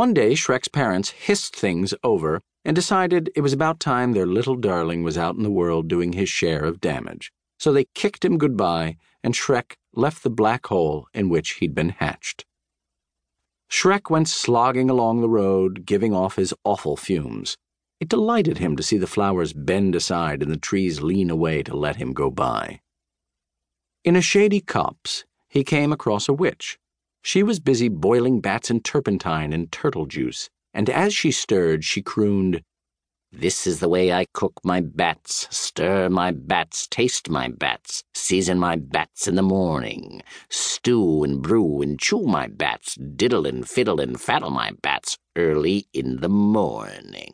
One day, Shrek's parents hissed things over and decided it was about time their little darling was out in the world doing his share of damage. So they kicked him goodbye, and Shrek left the black hole in which he'd been hatched. Shrek went slogging along the road, giving off his awful fumes. It delighted him to see the flowers bend aside and the trees lean away to let him go by. In a shady copse, he came across a witch. She was busy boiling bats in turpentine and turtle juice, and as she stirred, she crooned, This is the way I cook my bats, stir my bats, taste my bats, season my bats in the morning, stew and brew and chew my bats, diddle and fiddle and faddle my bats early in the morning.